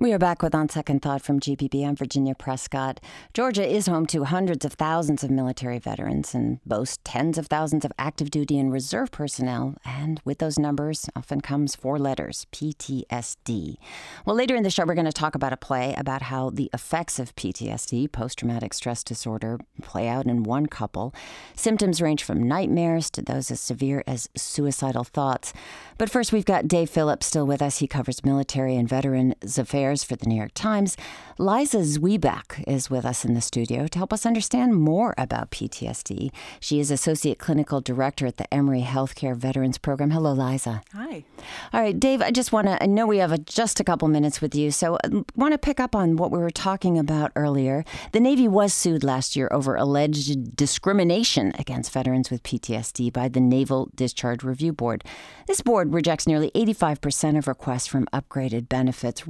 We are back with On Second Thought from GPB. I'm Virginia Prescott. Georgia is home to hundreds of thousands of military veterans and boasts tens of thousands of active duty and reserve personnel. And with those numbers often comes four letters PTSD. Well, later in the show, we're going to talk about a play about how the effects of PTSD, post traumatic stress disorder, play out in one couple. Symptoms range from nightmares to those as severe as suicidal thoughts. But first, we've got Dave Philipps still with us. He covers military and veterans affairs for the New York Times. Liza Zwiebach is with us in the studio to help us understand more about PTSD. She is Associate Clinical Director at the Emory Healthcare Veterans Program. Hello, Liza. Hi. All right, Dave, I just want to, I know we have a, just a couple minutes with you, so uh, I want to pick up on what we were talking about earlier. The Navy was sued last year over alleged discrimination against veterans with PTSD by the Naval Discharge Review Board. This board rejects nearly 85% of requests from upgraded benefits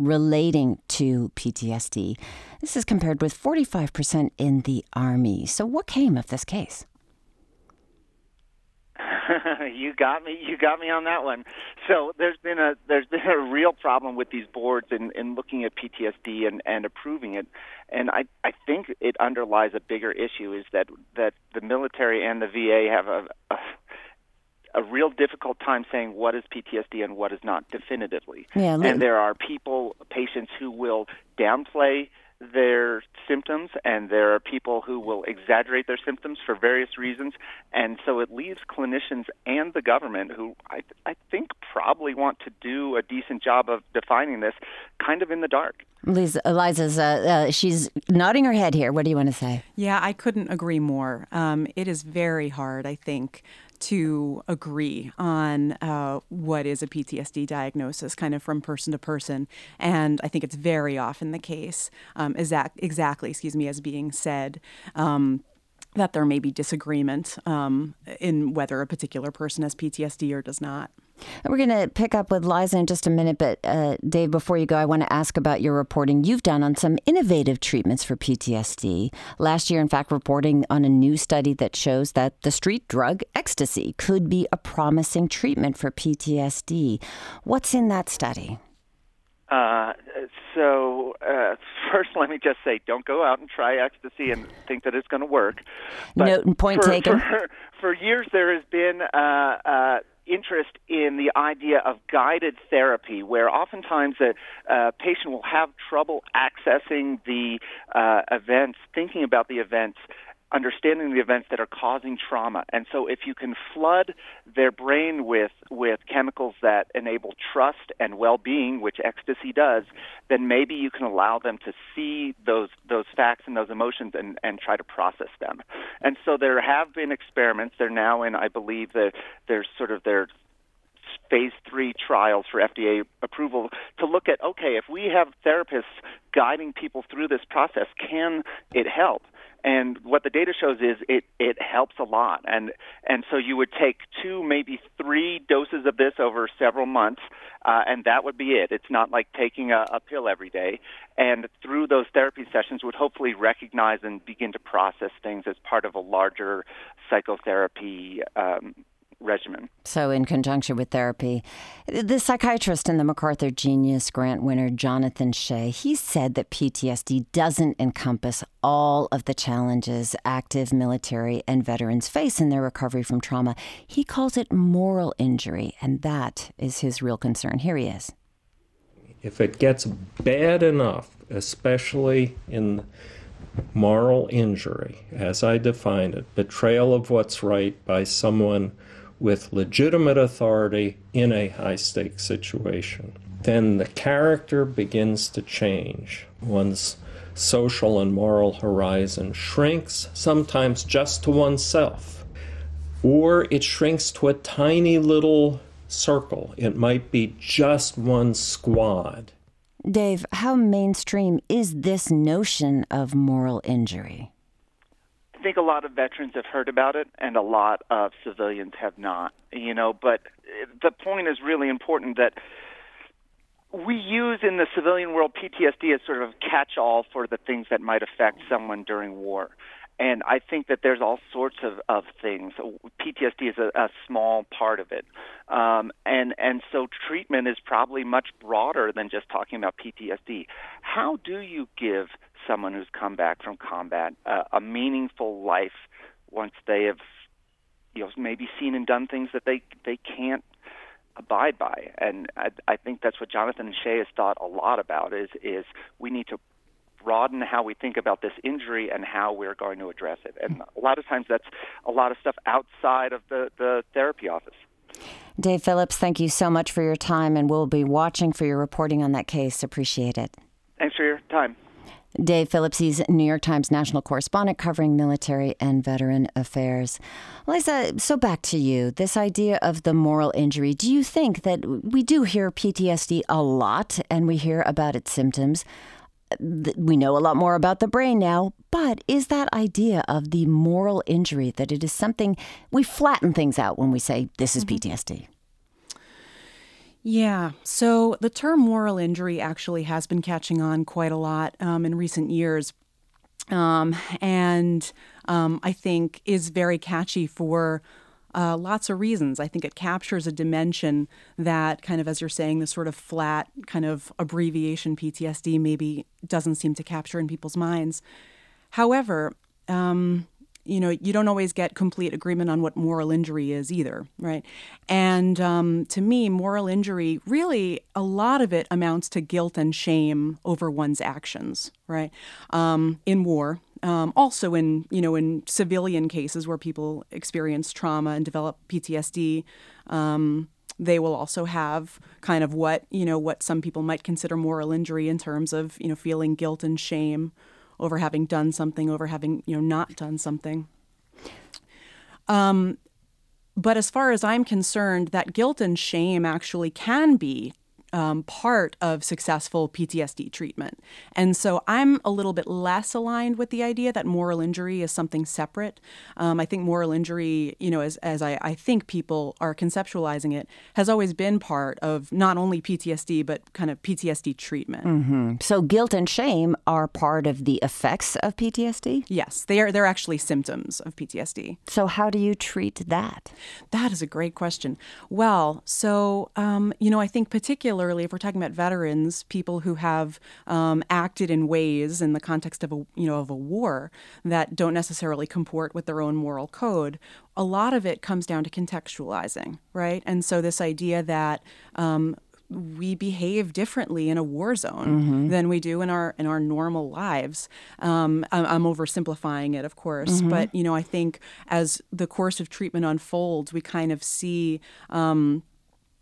relating to PTSD. This is compared with 45% in the Army. So, what came of this case? you got me. You got me on that one. So there's been a there's been a real problem with these boards in, in looking at PTSD and, and approving it, and I I think it underlies a bigger issue is that that the military and the VA have a, a a real difficult time saying what is PTSD and what is not definitively. Yeah, and there are people, patients who will downplay their symptoms, and there are people who will exaggerate their symptoms for various reasons, and so it leaves clinicians and the government, who I, I think probably want to do a decent job of defining this, kind of in the dark. Liz, Eliza's, uh, uh, she's nodding her head here. What do you want to say? Yeah, I couldn't agree more. Um, it is very hard, I think, to agree on uh, what is a PTSD diagnosis, kind of from person to person. And I think it's very often the case, um, exact, exactly, excuse me, as being said. Um, that there may be disagreement um, in whether a particular person has PTSD or does not. We're going to pick up with Liza in just a minute, but uh, Dave, before you go, I want to ask about your reporting you've done on some innovative treatments for PTSD. Last year, in fact, reporting on a new study that shows that the street drug ecstasy could be a promising treatment for PTSD. What's in that study? Uh, so uh, first, let me just say, don't go out and try ecstasy and think that it's going to work. But no point for, taken. For, for, years, there has been uh, uh, interest in the idea of guided therapy, where oftentimes a, a patient will have trouble accessing the uh, events, thinking about the events understanding the events that are causing trauma. And so if you can flood their brain with with chemicals that enable trust and well-being, which ecstasy does, then maybe you can allow them to see those those facts and those emotions and and try to process them. And so there have been experiments. They're now in I believe that there's sort of their phase three trials for FDA approval to look at okay, if we have therapists guiding people through this process, can it help? And what the data shows is it, it helps a lot. And, and so you would take two, maybe three doses of this over several months, uh, and that would be it. It's not like taking a, a pill every day. And through those therapy sessions, would hopefully recognize and begin to process things as part of a larger psychotherapy um, regimen. So, in conjunction with therapy, the psychiatrist and the MacArthur Genius Grant winner Jonathan Shay, he said that PTSD doesn't encompass all of the challenges active military and veterans face in their recovery from trauma. He calls it moral injury, and that is his real concern. Here he is. If it gets bad enough, especially in moral injury, as I define it, betrayal of what's right by someone with legitimate authority in a high stakes situation. Then the character begins to change. One's social and moral horizon shrinks, sometimes just to oneself, or it shrinks to a tiny little circle. It might be just one squad. Dave, how mainstream is this notion of moral injury? I think a lot of veterans have heard about it, and a lot of civilians have not. You know, but the point is really important that we use in the civilian world PTSD as sort of catch-all for the things that might affect someone during war. And I think that there's all sorts of, of things. PTSD is a, a small part of it. Um, and, and so treatment is probably much broader than just talking about PTSD. How do you give someone who's come back from combat uh, a meaningful life once they have you know maybe seen and done things that they they can't abide by. And I, I think that's what Jonathan Shay has thought a lot about is is we need to broaden how we think about this injury and how we're going to address it. And a lot of times that's a lot of stuff outside of the, the therapy office. Dave Philipps, thank you so much for your time, and we'll be watching for your reporting on that case. Appreciate it. Thanks for your time. Dave Philipps, he's New York Times national correspondent covering military and veteran affairs. Lisa, so back to you. This idea of the moral injury. Do you think that we do hear PTSD a lot and we hear about its symptoms? We know a lot more about the brain now, but is that idea of the moral injury that it is something we flatten things out when we say this is mm-hmm. PTSD? Yeah. So the term moral injury actually has been catching on quite a lot um, in recent years. Um, and um, I think is very catchy for uh, lots of reasons. I think it captures a dimension that, kind of, as you're saying, the sort of flat kind of abbreviation PTSD maybe doesn't seem to capture in people's minds. However, um, you know, you don't always get complete agreement on what moral injury is either, right? And um, to me, moral injury really a lot of it amounts to guilt and shame over one's actions, right? Um, in war, um, also in you know in civilian cases where people experience trauma and develop PTSD. Um, they will also have kind of what you know what some people might consider moral injury in terms of you know feeling guilt and shame over having done something, over having you know not done something. Um, but as far as I'm concerned, that guilt and shame actually can be um, part of successful PTSD treatment. And so I'm a little bit less aligned with the idea that moral injury is something separate. Um, I think moral injury, you know, as, as I, I think people are conceptualizing it, has always been part of not only PTSD, but kind of PTSD treatment. Mm-hmm. So guilt and shame are part of the effects of PTSD? Yes, they are, they're actually symptoms of PTSD. So how do you treat that? That is a great question. Well, so, um, you know, I think particularly particularly if we're talking about veterans, people who have um, acted in ways in the context of a you know of a war that don't necessarily comport with their own moral code. A lot of it comes down to contextualizing, right? And so this idea that um, we behave differently in a war zone mm-hmm. than we do in our in our normal lives. Um, I'm, I'm, oversimplifying it, of course, mm-hmm. but you know, I think as the course of treatment unfolds, we kind of see. Um,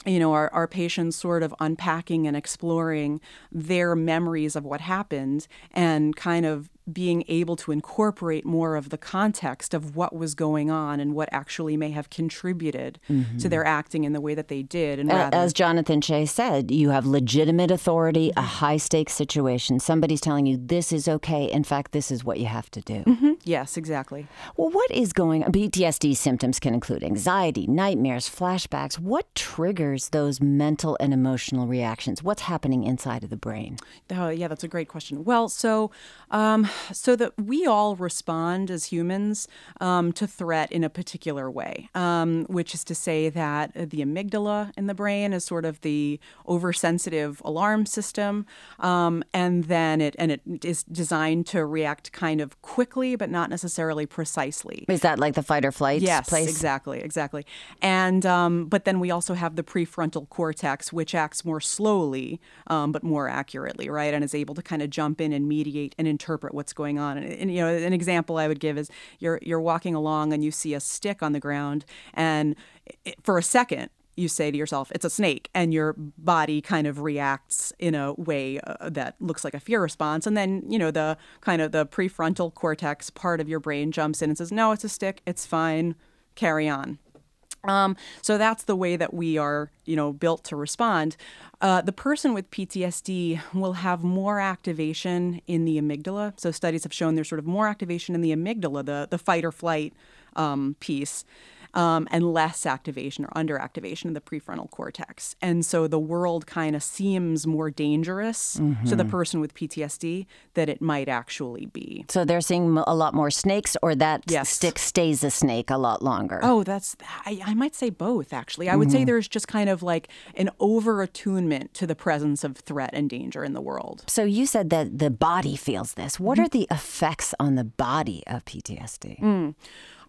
you know, our, our patients sort of unpacking and exploring their memories of what happened and kind of being able to incorporate more of the context of what was going on and what actually may have contributed mm-hmm. to their acting in the way that they did. And rather, as Jonathan Shay said, you have legitimate authority, a mm-hmm. high stakes situation. Somebody's telling you this is okay. In fact, this is what you have to do. Mm-hmm. Yes, exactly. Well, what is going on? PTSD symptoms can include anxiety, nightmares, flashbacks. What triggers those mental and emotional reactions? What's happening inside of the brain? Oh, yeah, that's a great question. Well, so um, so that we all respond as humans um, to threat in a particular way, um, which is to say that the amygdala in the brain is sort of the oversensitive alarm system, um, and then it and it is designed to react kind of quickly, but not necessarily precisely. Is that like the fight or flight? Yes, place? exactly, exactly. And um, but then we also have the prefrontal cortex, which acts more slowly um, but more accurately, right, and is able to kind of jump in and mediate and interpret what's going on. And, and, you know, an example I would give is you're you're walking along and you see a stick on the ground, and it, for a second you say to yourself, it's a snake, and your body kind of reacts in a way uh, that looks like a fear response. And then, you know, the kind of the prefrontal cortex part of your brain jumps in and says, no, it's a stick, it's fine, carry on. Um, so that's the way that we are, you know, built to respond. Uh, the person with PTSD will have more activation in the amygdala. So studies have shown there's sort of more activation in the amygdala, the the fight or flight um, piece, um, and less activation or underactivation of the prefrontal cortex. And so the world kind of seems more dangerous mm-hmm. to the mm-hmm. person with PTSD than it might actually be. So they're seeing a lot more snakes, or that yes. stick stays a snake a lot longer. Oh, that's I, I might say both. Actually, I would mm-hmm. say there's just kind of like an over attunement to the presence of threat and danger in the world. So you said that the body feels this. What mm-hmm. are the effects on the body of PTSD? Mm.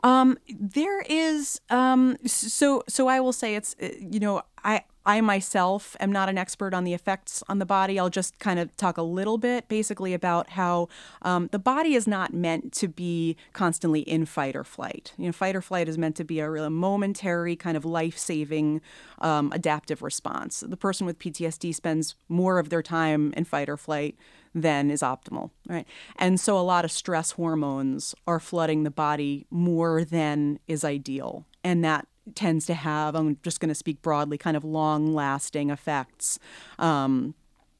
Um, there is um, so so I will say it's uh, you know I I myself am not an expert on the effects on the body. I'll just kind of talk a little bit basically about how um, the body is not meant to be constantly in fight or flight. You know, fight or flight is meant to be a real momentary kind of life saving um, adaptive response. The person with PTSD spends more of their time in fight or flight than is optimal, right? And so a lot of stress hormones are flooding the body more than is ideal. And that tends to have, I'm just going to speak broadly, kind of long lasting effects um,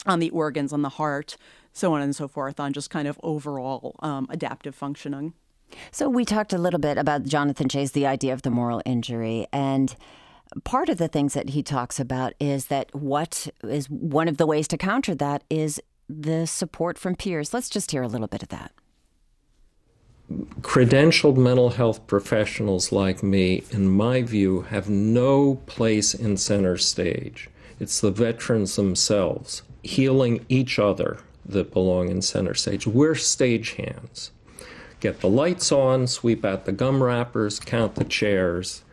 on the organs, on the heart, so on and so forth, on just kind of overall um, adaptive functioning. So we talked a little bit about Jonathan Shay's the idea of the moral injury and part of the things that he talks about is that what is one of the ways to counter that is the support from peers. Let's just hear a little bit of that. Credentialed mental health professionals like me, in my view, have no place in center stage. It's the veterans themselves healing each other that belong in center stage. We're stagehands. Get the lights on, sweep out the gum wrappers, count the chairs,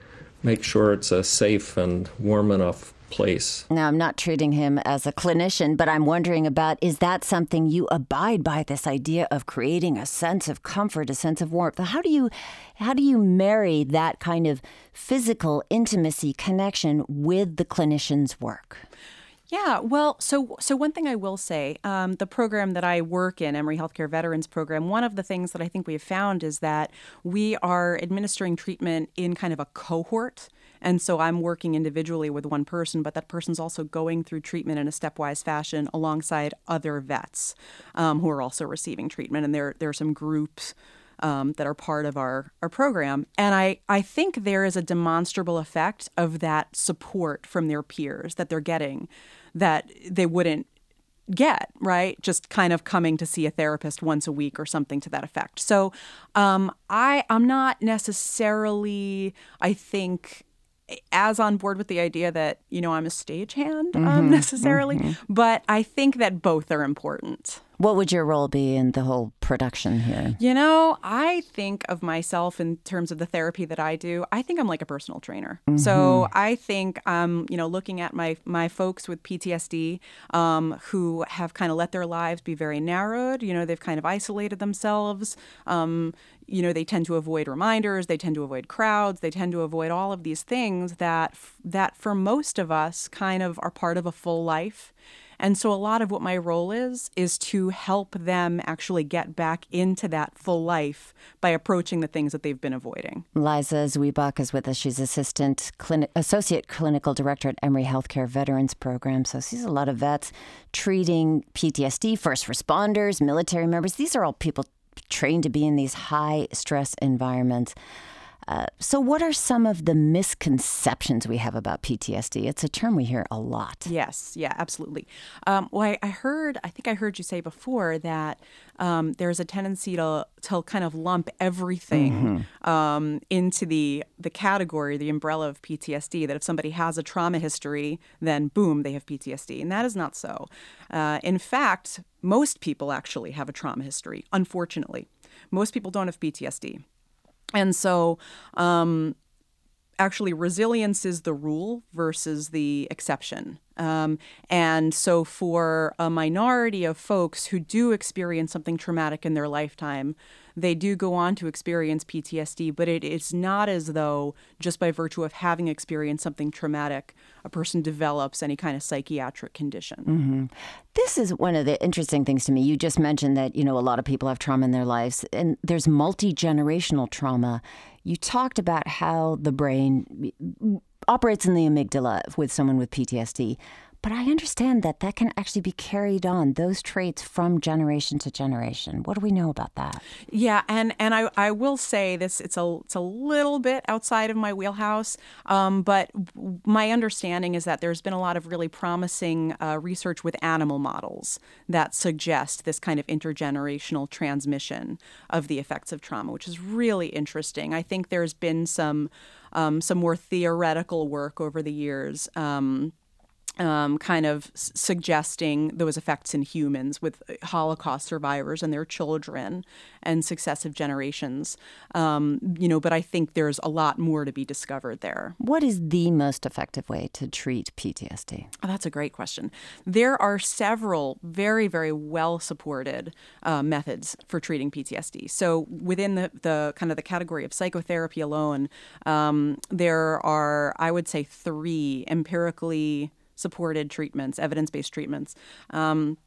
make sure it's a safe and warm enough place. Now, I'm not treating him as a clinician, but I'm wondering about is that something you abide by this idea of creating a sense of comfort, a sense of warmth? How do you how do you marry that kind of physical intimacy connection with the clinician's work? Yeah, well, so so one thing I will say, um, the program that I work in, Emory Healthcare Veterans Program, one of the things that I think we have found is that we are administering treatment in kind of a cohort. And so I'm working individually with one person, but that person's also going through treatment in a stepwise fashion alongside other vets um, who are also receiving treatment. And there, there are some groups um, that are part of our, our program. And I, I think there is a demonstrable effect of that support from their peers that they're getting that they wouldn't get, right? Just kind of coming to see a therapist once a week or something to that effect. So um, I, I'm not necessarily, I think, as on board with the idea that you know I'm a stagehand um, mm-hmm, necessarily, mm-hmm. but I think that both are important. What would your role be in the whole production here? You know, I think of myself in terms of the therapy that I do. I think I'm like a personal trainer. Mm-hmm. So I think, um, you know, looking at my my folks with PTSD um, who have kind of let their lives be very narrowed. You know, they've kind of isolated themselves. Um, you know, they tend to avoid reminders. They tend to avoid crowds. They tend to avoid all of these things that that for most of us kind of are part of a full life. And so a lot of what my role is is to help them actually get back into that full life by approaching the things that they've been avoiding. Liza Zwiebach is with us. She's assistant associate clinical director at Emory Healthcare Veterans Program. So she's a lot of vets treating PTSD, first responders, military members. These are all people trained to be in these high stress environments. Uh, so, what are some of the misconceptions we have about PTSD? It's a term we hear a lot. Yes, yeah, absolutely. Um, well, I, I, heard, I think I heard you say before that um, there's a tendency to to kind of lump everything mm-hmm. um, into the the category, the umbrella of PTSD. That if somebody has a trauma history, then boom, they have PTSD, and that is not so. Uh, in fact, most people actually have a trauma history. Unfortunately, most people don't have PTSD. And so, um, actually, resilience is the rule versus the exception. Um, and so, for a minority of folks who do experience something traumatic in their lifetime, they do go on to experience PTSD, but it's not as though just by virtue of having experienced something traumatic, a person develops any kind of psychiatric condition. Mm-hmm. This is one of the interesting things to me. You just mentioned that, you know, a lot of people have trauma in their lives, and there's multi generational trauma. You talked about how the brain operates in the amygdala with someone with PTSD. But I understand that that can actually be carried on, those traits from generation to generation. What do we know about that? Yeah, and, and I, I will say this, it's a, it's a little bit outside of my wheelhouse, um, but my understanding is that there's been a lot of really promising uh, research with animal models that suggest this kind of intergenerational transmission of the effects of trauma, which is really interesting. I think there's been some um, some more theoretical work over the years. Um, um, kind of s- suggesting those effects in humans with uh, Holocaust survivors and their children and successive generations. Um, you know, but I think there's a lot more to be discovered there. What is the most effective way to treat PTSD? Oh, that's a great question. There are several very, very well supported uh, methods for treating PTSD. So within the, the kind of the category of psychotherapy alone, um, there are, I would say, three empirically supported treatments, evidence based treatments. Um,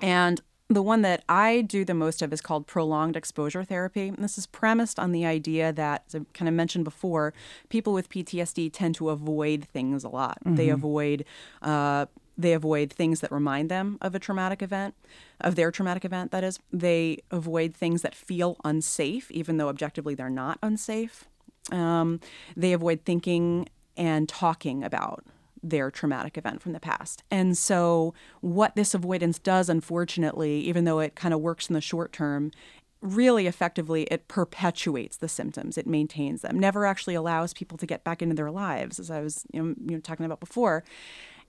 and the one that I do the most of is called prolonged exposure therapy. And this is premised on the idea that, as I kind of mentioned before, people with PTSD tend to avoid things a lot. Mm-hmm. They avoid uh, they avoid things that remind them of a traumatic event, of their traumatic event. That is, they avoid things that feel unsafe, even though objectively they're not unsafe. Um, they avoid thinking and talking about their traumatic event from the past. And so, what this avoidance does, unfortunately, even though it kind of works in the short term, really effectively, it perpetuates the symptoms. It maintains them. Never actually allows people to get back into their lives, as I was you know, you know, talking about before.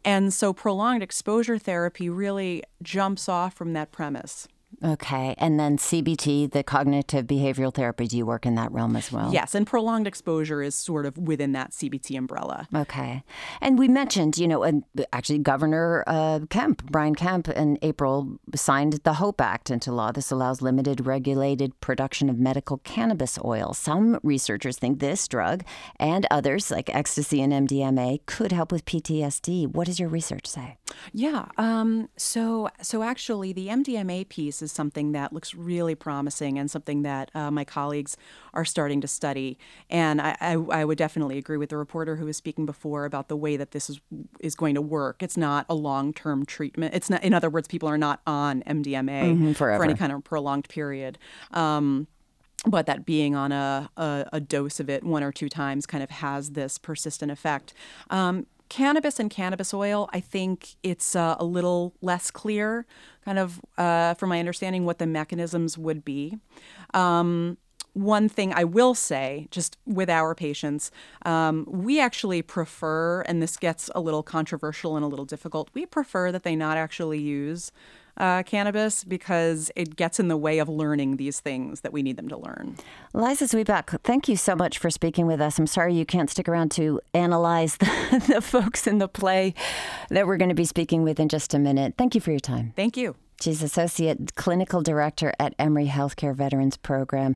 And so, prolonged exposure therapy really jumps off from that premise. Okay. And then CBT, the cognitive behavioral therapy, do you work in that realm as well? Yes. And prolonged exposure is sort of within that CBT umbrella. Okay. And we mentioned, you know, actually Governor uh, Kemp, Brian Kemp, in April signed the HOPE Act into law. This allows limited regulated production of medical cannabis oil. Some researchers think this drug and others, like ecstasy and MDMA, could help with PTSD. What does your research say? Yeah. Um, so, so actually, the MDMA piece is something that looks really promising and something that uh, my colleagues are starting to study. And I, I, I, would definitely agree with the reporter who was speaking before about the way that this is is going to work. It's not a long term treatment. It's not, in other words, people are not on MDMA mm-hmm, for any kind of prolonged period. Um, but that being on a, a, a, dose of it one or two times kind of has this persistent effect. Um, cannabis and cannabis oil, I think it's uh, a little less clear, kind of, uh, from my understanding, what the mechanisms would be. Um, one thing I will say, just with our patients, um, we actually prefer, and this gets a little controversial and a little difficult, we prefer that they not actually use uh, cannabis because it gets in the way of learning these things that we need them to learn. Liza Zwiebach, thank you so much for speaking with us. I'm sorry you can't stick around to analyze the, the folks in the play that we're going to be speaking with in just a minute. Thank you for your time. Thank you. She's Associate Clinical Director at Emory Healthcare Veterans Program.